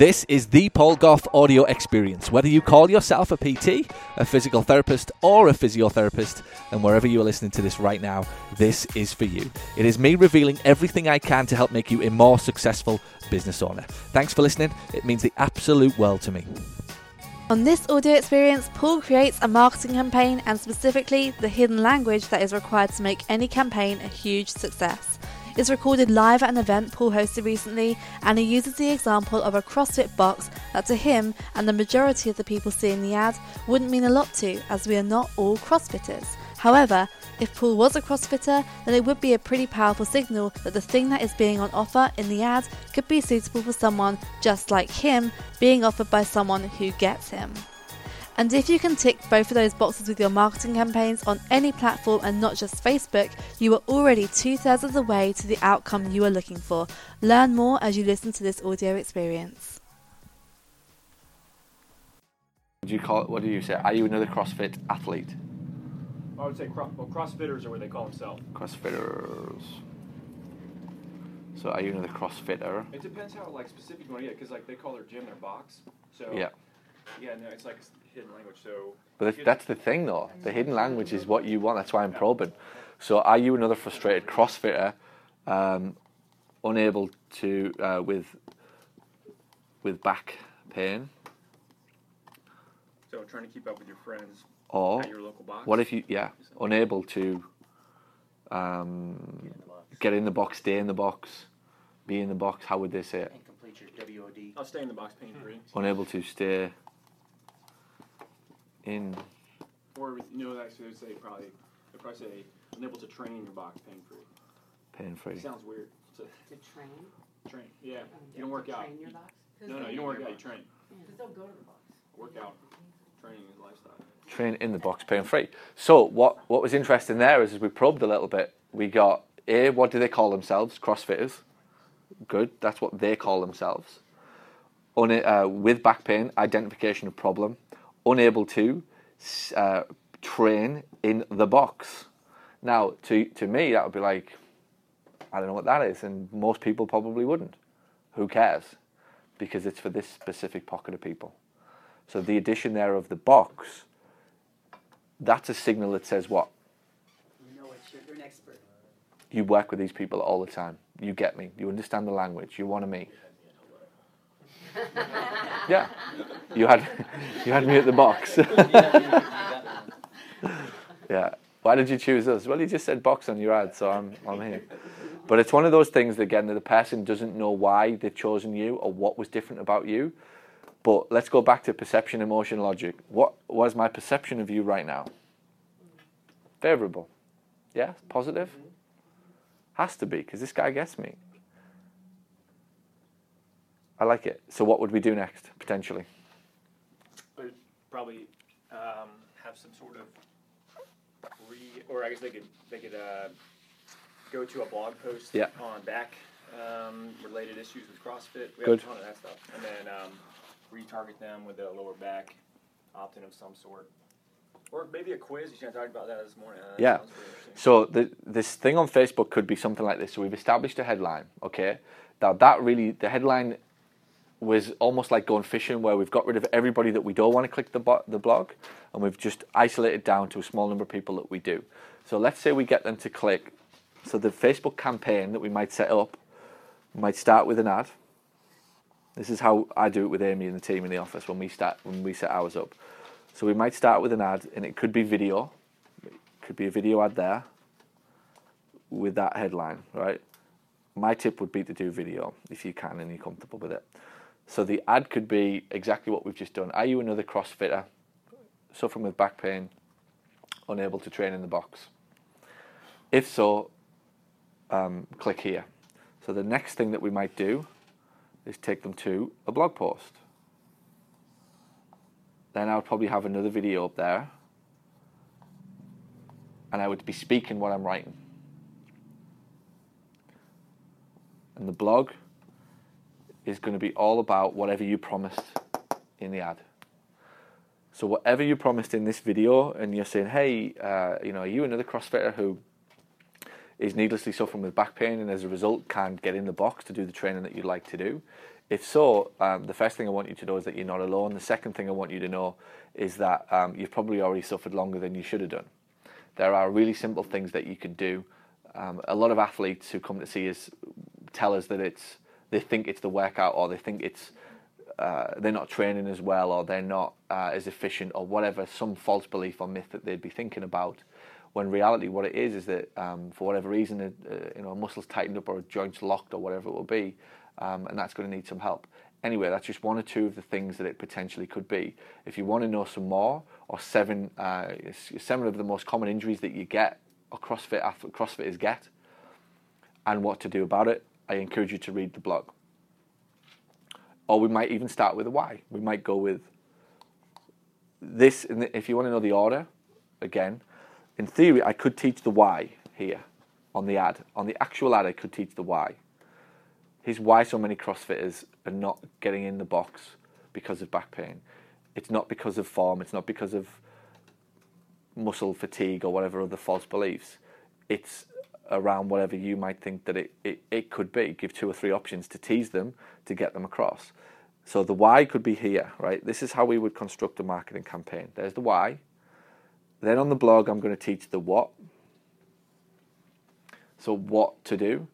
This is the Paul Gough audio experience. Whether you call yourself a PT, a physical therapist, or a physiotherapist, and wherever you are listening to this right now, this is for you. It is me revealing everything I can to help make you a more successful business owner. Thanks for listening. It means the absolute world to me. On this audio experience, Paul creates a marketing campaign and specifically the hidden language that is required to make any campaign a huge success. It's recorded live at an event Paul hosted recently, and he uses the example of a CrossFit box that to him and the majority of the people seeing the ad wouldn't mean a lot to, as we are not all CrossFitters. However, if Paul was a CrossFitter, then it would be a pretty powerful signal that the thing that is being on offer in the ad could be suitable for someone just like him being offered by someone who gets him. And if you can tick both of those boxes with your marketing campaigns on any platform and not just Facebook, you are already two thirds of the way to the outcome you are looking for. Learn more as you listen to this audio experience. Do you call it, what do you say? Are you another CrossFit athlete? I would say cro- well, CrossFitters are what they call themselves. CrossFitters. So are you another CrossFitter? It depends how like specific you want to get, because like they call their gym their box. So Yeah. yeah, no, it's like s- hidden language. So But that's, that's the thing, though. The hidden language is what you want. That's why I'm probing. So, are you another frustrated CrossFitter, um, unable to uh, with with back pain, so trying to keep up with your friends or at your local box. what if you yeah unable to um, get in the box, stay in the box, be in the box? How would they say it? and complete your WOD. I'll stay in the box pain free. Unable to stay in. Or with- you know, actually, I would say probably they probably say unable to train in your box pain free. Pain free. It sounds weird. To To train? train, yeah. Um, You don't work out. Train your box? No, no, you don't work out. You train. Because they'll go to the box. Workout. Training is lifestyle. train in the box pain free. So what what was interesting there is, as we probed a little bit, we got a what do they call themselves? CrossFitters. Good, that's what they call themselves. Un- uh, with back pain, identification of problem, unable to uh, train in the box. Now, to to me, that would be like, I don't know what that is, and most people probably wouldn't. Who cares? Because it's for this specific pocket of people. So the addition there of the box that's a signal that says what? You know what? You're, you're an expert. You work with these people all the time. You get me. You understand the language. You want to me. yeah. You had you had me at the box. yeah. Why did you choose us? Well, you just said box on your ad, so I'm I'm here. But it's one of those things that, again that the person doesn't know why they've chosen you or what was different about you. But let's go back to perception, emotion, logic. What was my perception of you right now? Favorable. Yeah, positive. Has to be because this guy gets me. I like it. So what would we do next potentially? But probably um, have some sort of re, or I guess they could they could uh, go to a blog post Yeah. on back um, related issues with CrossFit. We Good. have a ton of that stuff, and then um, retarget them with a lower back opt-in of some sort, or maybe a quiz. You should have talked about that this morning. Uh, that Yeah. sounds pretty interesting. So the, this thing on Facebook could be something like this. So we've established a headline, okay? Now that really, the headline was almost like going fishing, where we've got rid of everybody that we don't want to click the bo- the blog, and we've just isolated down to a small number of people that we do. So let's say we get them to click. So the Facebook campaign that we might set up might start with an ad. This is how I do it with Amy and the team in the office when we start when we set ours up. So we might start with an ad, and it could be video It could be a video ad there with that headline, right? My tip would be to do video if you can and you're comfortable with it. So the ad could be exactly what we've just done. Are you another CrossFitter suffering with back pain, unable to train in the box? If so, um, click here. So the next thing that we might do is take them to a blog post. Then I would probably have another video up there and I would be speaking what I'm writing. And the blog is going to be all about whatever you promised in the ad. So whatever you promised in this video, and you're saying, "Hey, uh, you know, are you another CrossFitter who is needlessly suffering with back pain, and as a result can't get in the box to do the training that you'd like to do?" If so, um, the first thing I want you to know is that you're not alone. The second thing I want you to know is that um, you've probably already suffered longer than you should have done. There are really simple things that you can do. Um, a lot of athletes who come to see us tell us that it's they think it's the workout or they think it's uh, they're not training as well or they're not uh, as efficient or whatever some false belief or myth that they'd be thinking about. When reality, what it is is that um, for whatever reason, uh, you know, a muscle's tightened up or a joint's locked or whatever it will be, um, and that's going to need some help. Anyway, that's just one or two of the things that it potentially could be. If you want to know some more, or seven, uh, seven of the most common injuries that you get, or CrossFit CrossFitters get, and what to do about it, I encourage you to read the blog. Or we might even start with a why. We might go with this. If you want to know the order, again, in theory, I could teach the why here on the ad. On the actual ad, I could teach the why. Here's why so many CrossFitters are not getting in the box because of back pain. It's not because of form, it's not because of muscle fatigue or whatever other false beliefs. It's around whatever you might think that it, it, it could be. Give two or three options to tease them to get them across. So the why could be here, right? This is how we would construct a marketing campaign. There's the why. Then on the blog, I'm going to teach the what. So what to do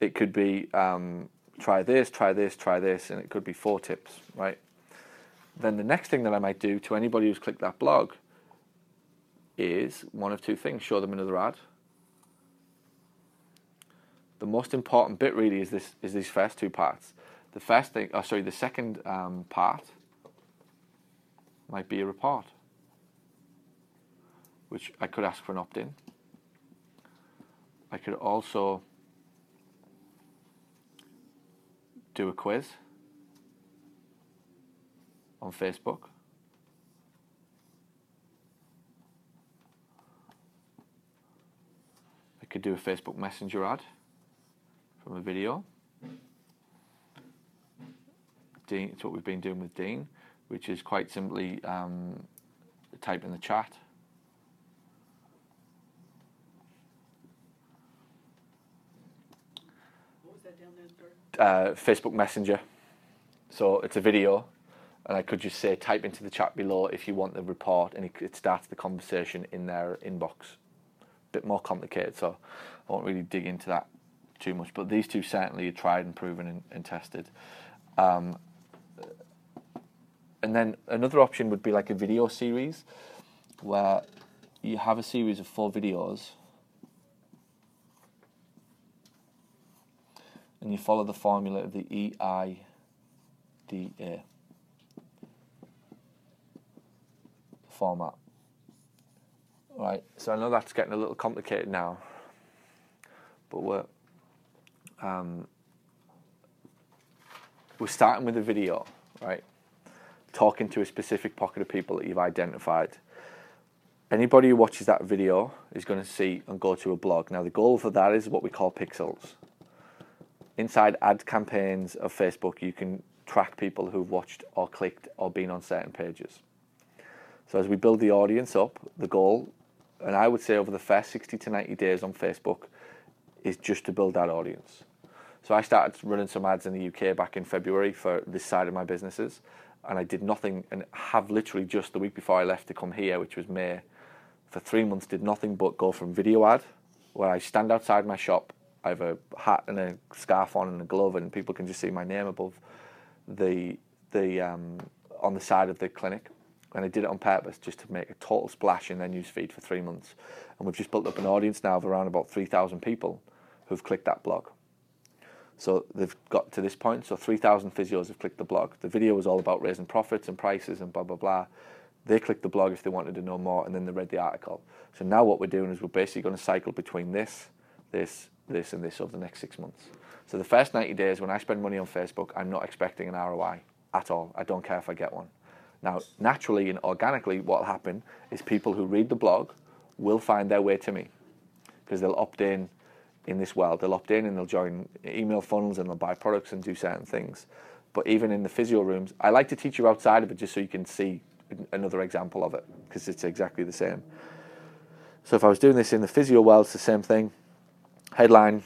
it could be um, try this, try this, try this, and it could be four tips, right? Then the next thing that I might do to anybody who's clicked that blog is one of two things show them another ad. The most important bit really is this is these first two parts. The first thing, oh sorry, the second um, part might be a report, which I could ask for an opt-in. I could also do a quiz on Facebook. I could do a Facebook Messenger ad from a video. Dean, it's what we've been doing with Dean, which is quite simply um, type in the chat. uh, Facebook Messenger. So it's a video, and I could just say type into the chat below if you want the report, and it, it starts the conversation in their inbox. A bit more complicated, so I won't really dig into that too much. But these two certainly are tried and proven and, and tested. Um, and then another option would be like a video series, where you have a series of four videos and you follow the formula of the EIDA. Format. Right, so I know that's getting a little complicated now, but we're um, we're starting with a video, right? Talking to a specific pocket of people that you've identified. Anybody who watches that video is going to see and go to a blog. Now, the goal for that is what we call pixels inside ad campaigns of Facebook, you can track people who've watched or clicked or been on certain pages. So as we build the audience up, the goal, and I would say over the first 60 to 90 days on Facebook, is just to build that audience. So I started running some ads in the UK back in February for this side of my businesses, and I did nothing, and have literally just the week before I left to come here, which was May, for three months did nothing but go from video ad, where I stand outside my shop I have a hat and a scarf on and a glove, and people can just see my name above the the um, on the side of the clinic. And I did it on purpose just to make a total splash in their newsfeed for three months. And we've just built up an audience now of around about 3,000 people who've clicked that blog. So they've got to this point. So 3,000 physios have clicked the blog. The video was all about raising profits and prices and blah, blah, blah. They clicked the blog if they wanted to know more, and then they read the article. So now what we're doing is we're basically going to cycle between this, this, this and this over the next six months. So the first 90 days when I spend money on Facebook, I'm not expecting an ROI at all. I don't care if I get one. Now, naturally and organically, what will happen is people who read the blog will find their way to me because they'll opt in in this world. They'll opt in and they'll join email funnels and they'll buy products and do certain things. But even in the physio rooms, I like to teach you outside of it just so you can see another example of it because it's exactly the same. So if I was doing this in the physio world, it's the same thing headline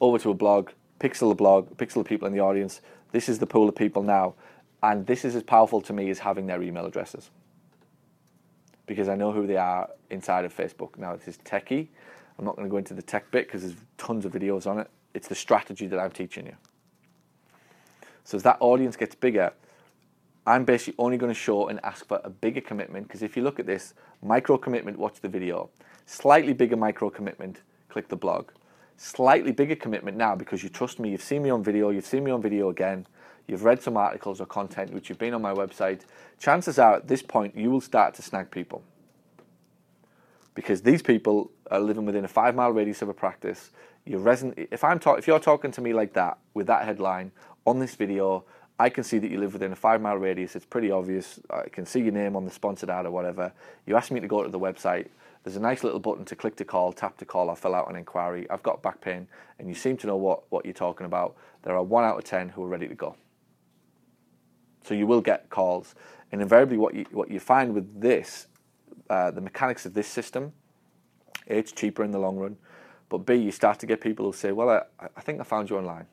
over to a blog, pixel the blog, pixel the people in the audience. This is the pool of people now. And this is as powerful to me as having their email addresses. Because I know who they are inside of Facebook. Now, this is techie. I'm not going to go into the tech bit because there's tons of videos on it. It's the strategy that I'm teaching you. So as that audience gets bigger, I'm basically only going to show and ask for a bigger commitment because if you look at this, micro commitment, watch the video. Slightly bigger micro commitment, click the blog. Slightly bigger commitment now because you trust me, you've seen me on video, you've seen me on video again, you've read some articles or content which you've been on my website. Chances are at this point you will start to snag people because these people are living within a five mile radius of a practice. You reson- if I'm talk- if you're talking to me like that with that headline on this video, I can see that you live within a five mile radius. It's pretty obvious. I can see your name on the sponsored ad or whatever. You ask me to go to the website. There's a nice little button to click to call, tap to call, or fill out an inquiry. I've got back pain, and you seem to know what, what you're talking about. There are one out of ten who are ready to go. So you will get calls, and invariably, what you what you find with this, uh, the mechanics of this system, a, it's cheaper in the long run, but b you start to get people who say, well, I, I think I found you online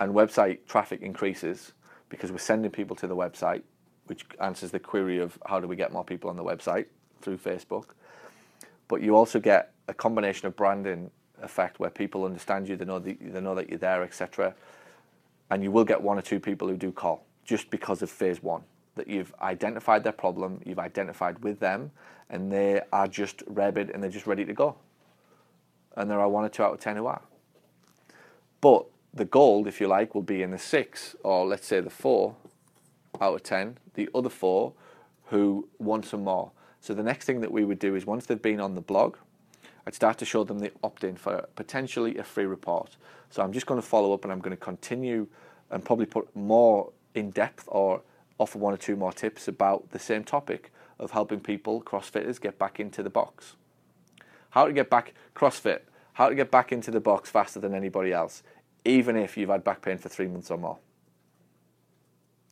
and website traffic increases because we're sending people to the website, which answers the query of how do we get more people on the website through Facebook. But you also get a combination of branding effect where people understand you, they know, the, they know that you're there, etc. And you will get one or two people who do call just because of phase one, that you've identified their problem, you've identified with them, and they are just rabid and they're just ready to go. And there are one or two out of ten who are. But the gold, if you like, will be in the six, or let's say the four out of ten, the other four who want some more. So the next thing that we would do is once they've been on the blog, I'd start to show them the opt in for potentially a free report. So I'm just going to follow up and I'm going to continue and probably put more in depth or offer one or two more tips about the same topic of helping people, CrossFitters, get back into the box. How to get back, CrossFit, how to get back into the box faster than anybody else even if you've had back pain for three months or more.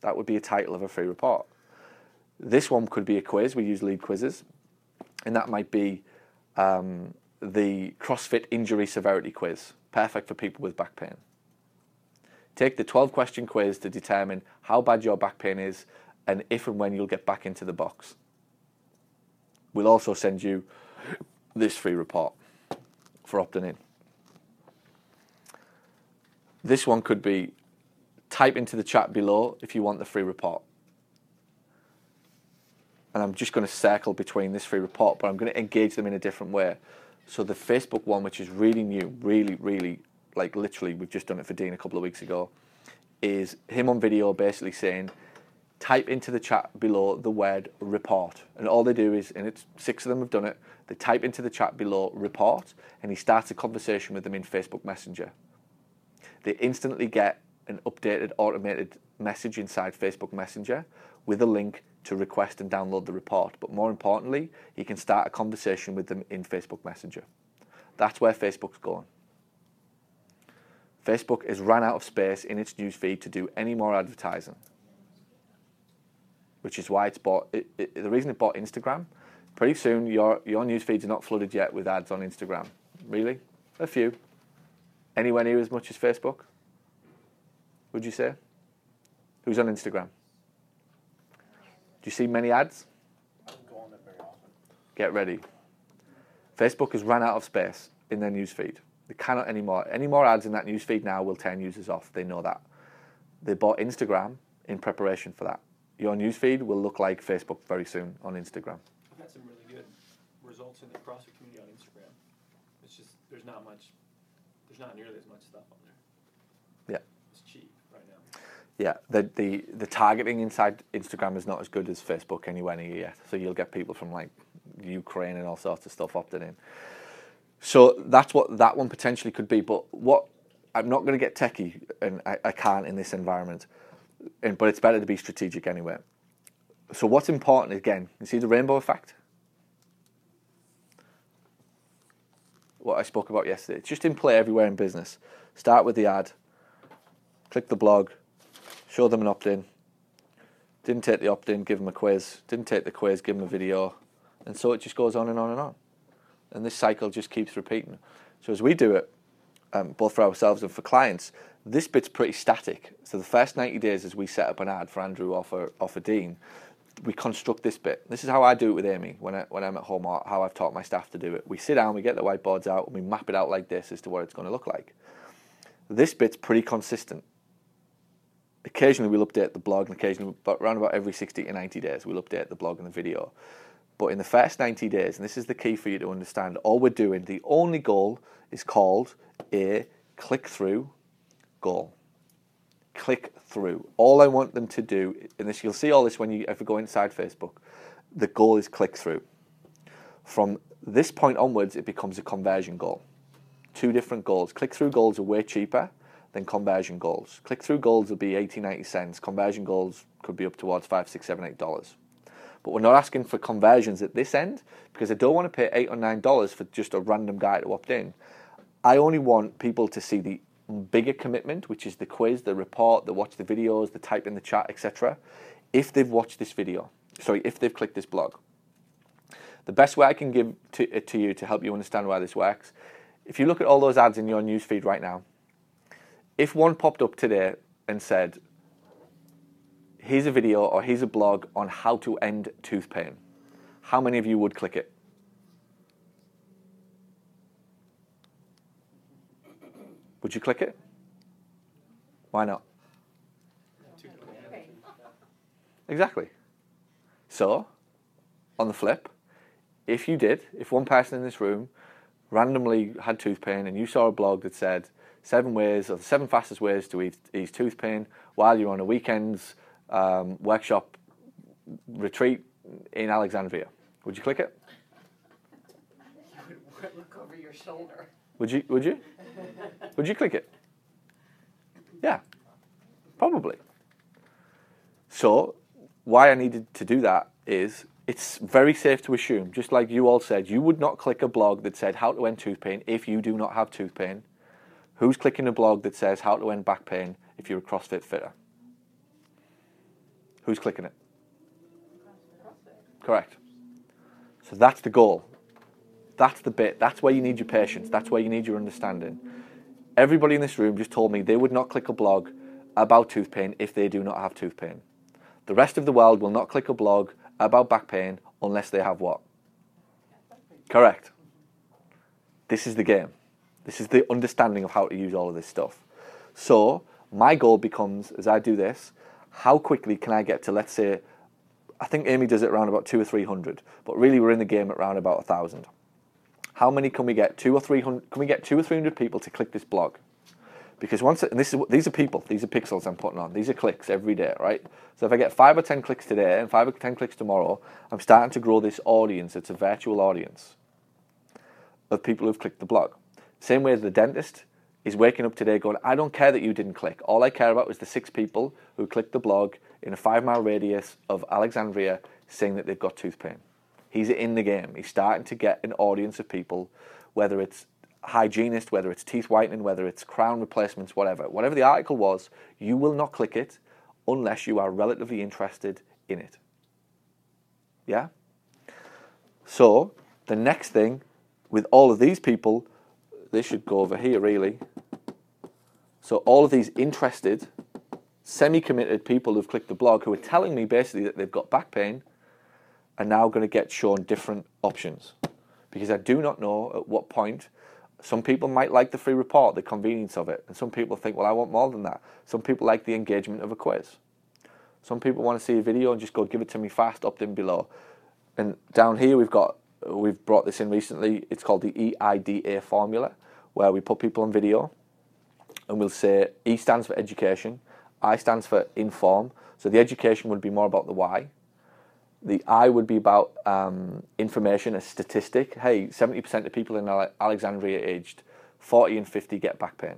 That would be a title of a free report. This one could be a quiz. We use lead quizzes, and that might be um, the CrossFit injury severity quiz, perfect for people with back pain. Take the 12 question quiz to determine how bad your back pain is and if and when you'll get back into the box. We'll also send you this free report for opting in. This one could be type into the chat below if you want the free report. And I'm just going to circle between this free report, but I'm going to engage them in a different way. So the Facebook one, which is really new, really, really, like literally, we've just done it for Dean a couple of weeks ago, is him on video basically saying, type into the chat below the word report. And all they do is, and it's six of them have done it, they type into the chat below report, and he starts a conversation with them in Facebook Messenger they instantly get an updated automated message inside Facebook Messenger with a link to request and download the report. But more importantly, you can start a conversation with them in Facebook Messenger. That's where Facebook's going. Facebook has run out of space in its newsfeed to do any more advertising, which is why it's bought. It, it, the reason it bought Instagram, pretty soon your your newsfeeds are not flooded yet with ads on Instagram. Really, a few, Anywhere near as much as Facebook? Would you say? Who's on Instagram? Do you see many ads? Get ready. Facebook has run out of space in their newsfeed. They cannot anymore. Any more ads in that newsfeed now will turn users off. They know that. They bought Instagram in preparation for that. Your newsfeed will look like Facebook very soon on Instagram. I've had some really good results in the CrossFit community on Instagram. It's just there's not much there's not nearly as much stuff on there. Yeah. It's cheap right now. Yeah, the, the the targeting inside Instagram is not as good as Facebook anywhere near yet. So you'll get people from like Ukraine and all sorts of stuff opted in. So that's what that one potentially could be. But what I'm not going to get techie, and I, I can't in this environment. And, but it's better to be strategic anyway. So what's important again? You see the rainbow effect. what I spoke about yesterday. It's just in play everywhere in business. Start with the ad, click the blog, show them an opt in. Didn't take the opt in, give them a quiz. Didn't take the quiz, give them a video. And so it just goes on and on and on. And this cycle just keeps repeating. So as we do it, um, both for ourselves and for clients, This bit's pretty static. So the first 90 days as we set up an ad for Andrew or for, or for Dean, we construct this bit. This is how I do it with Amy when, I, when I'm at home or how I've taught my staff to do it. We sit down, we get the whiteboards out, and we map it out like this as to what it's going to look like. This bit's pretty consistent. Occasionally we'll update the blog, and occasionally, but around about every 60 to 90 days, we'll update the blog and the video. But in the first 90 days, and this is the key for you to understand, all we're doing, the only goal is called a click through goal. Click through. All I want them to do, and this you'll see all this when you ever go inside Facebook, the goal is click through. From this point onwards, it becomes a conversion goal. Two different goals. Click through goals are way cheaper than conversion goals. Click through goals will be 80, 90 cents. Conversion goals could be up towards five, six, seven, eight dollars. But we're not asking for conversions at this end because I don't want to pay eight or nine dollars for just a random guy to opt in. I only want people to see the bigger commitment, which is the quiz, the report, the watch the videos, the type in the chat, etc. If they've watched this video, sorry, if they've clicked this blog. The best way I can give to, it to you to help you understand why this works, if you look at all those ads in your newsfeed right now, if one popped up today and said, here's a video or here's a blog on how to end tooth pain, how many of you would click it? Would you click it? Why not? Exactly. So, on the flip, if you did, if one person in this room randomly had tooth pain and you saw a blog that said seven ways or the seven fastest ways to ease, ease tooth pain while you're on a weekend's um, workshop retreat in Alexandria, would you click it? You would look over your shoulder. Would you? Would you? Would you click it? Yeah, probably. So, why I needed to do that is it's very safe to assume, just like you all said, you would not click a blog that said how to end tooth pain if you do not have tooth pain. Who's clicking a blog that says how to end back pain if you're a CrossFit fitter? Who's clicking it? Correct. So that's the goal. That's the bit. That's where you need your patience. That's where you need your understanding. Everybody in this room just told me they would not click a blog about tooth pain if they do not have tooth pain. The rest of the world will not click a blog about back pain unless they have what? Correct. This is the game. This is the understanding of how to use all of this stuff. So, my goal becomes, as I do this, how quickly can I get to, let's say, I think Amy does it around about two or three hundred, but really we're in the game at around about a thousand. How many can we get? Two or three hundred? Can we get two or three hundred people to click this blog? Because once, and this is these are people, these are pixels I'm putting on. These are clicks every day, right? So if I get five or ten clicks today and five or ten clicks tomorrow, I'm starting to grow this audience. It's a virtual audience of people who've clicked the blog. Same way as the dentist is waking up today going, I don't care that you didn't click. All I care about was the six people who clicked the blog in a five mile radius of Alexandria saying that they've got tooth pain. He's in the game. He's starting to get an audience of people, whether it's hygienist, whether it's teeth whitening, whether it's crown replacements, whatever. Whatever the article was, you will not click it unless you are relatively interested in it. Yeah? So, the next thing with all of these people, this should go over here really. So, all of these interested, semi committed people who've clicked the blog who are telling me basically that they've got back pain are now going to get shown different options. Because I do not know at what point some people might like the free report, the convenience of it, and some people think, well, I want more than that. Some people like the engagement of a quiz. Some people want to see a video and just go, give it to me fast, opt in below. And down here we've got, we've brought this in recently. It's called the EIDA formula, where we put people on video, and we'll say E stands for education, I stands for inform. So the education would be more about the why. The I would be about um, information, a statistic. Hey, 70% of people in Alexandria aged 40 and 50 get back pain.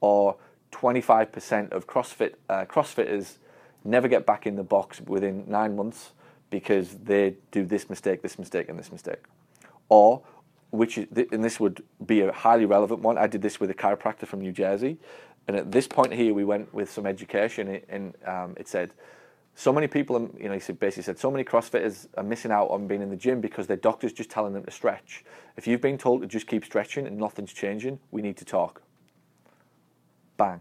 Or 25% of CrossFit uh, CrossFitters never get back in the box within nine months because they do this mistake, this mistake, and this mistake. Or, which is, and this would be a highly relevant one. I did this with a chiropractor from New Jersey, and at this point here, we went with some education, and um, it said so many people, you know, he basically said, so many CrossFitters are missing out on being in the gym because their doctor's just telling them to stretch. If you've been told to just keep stretching and nothing's changing, we need to talk. Bang.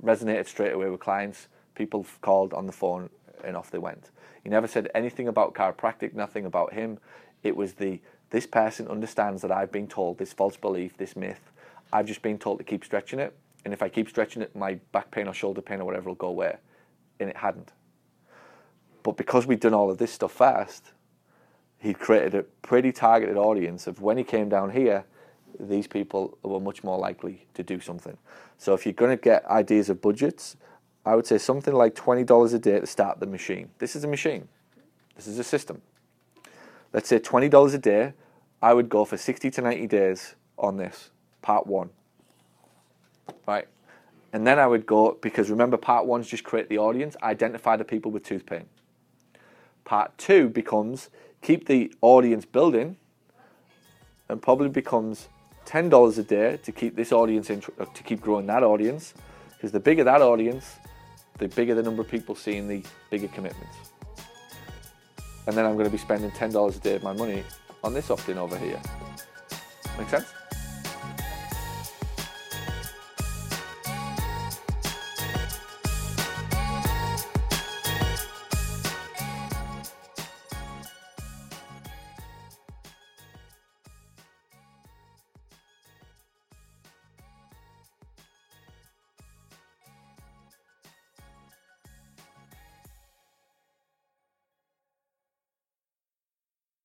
resonated straight away with clients. People called on the phone and off they went. He never said anything about chiropractic, nothing about him. It was the this person understands that I've been told this false belief, this myth. I've just been told to keep stretching it, and if I keep stretching it, my back pain or shoulder pain or whatever will go away, and it hadn't. But because we'd done all of this stuff fast, he'd created a pretty targeted audience of when he came down here, these people were much more likely to do something. So if you're going to get ideas of budgets, I would say something like $20 a day to start the machine. This is a machine. This is a system. Let's say $20 a day. I would go for 60 to 90 days on this, part one. Right? And then I would go, because remember, part one's just create the audience, identify the people with tooth pain. Part two becomes keep the audience building and probably becomes $10 a day to keep this audience, in, uh, to keep growing that audience. Because the bigger that audience, the bigger the number of people seeing the bigger commitments. And then I'm going to be spending $10 a day of my money on this opt-in over here. Make sense?